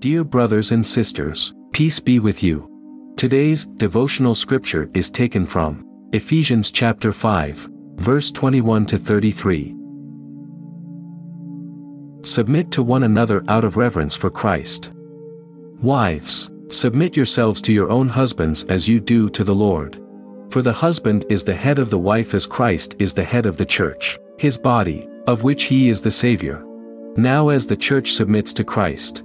Dear brothers and sisters, peace be with you. Today's devotional scripture is taken from Ephesians chapter 5, verse 21 to 33. Submit to one another out of reverence for Christ. Wives, submit yourselves to your own husbands as you do to the Lord. For the husband is the head of the wife as Christ is the head of the church, his body, of which he is the Savior. Now as the church submits to Christ,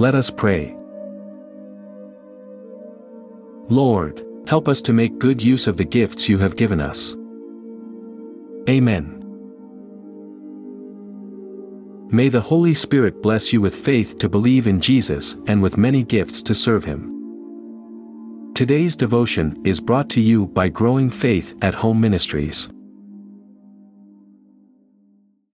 Let us pray. Lord, help us to make good use of the gifts you have given us. Amen. May the Holy Spirit bless you with faith to believe in Jesus and with many gifts to serve Him. Today's devotion is brought to you by Growing Faith at Home Ministries.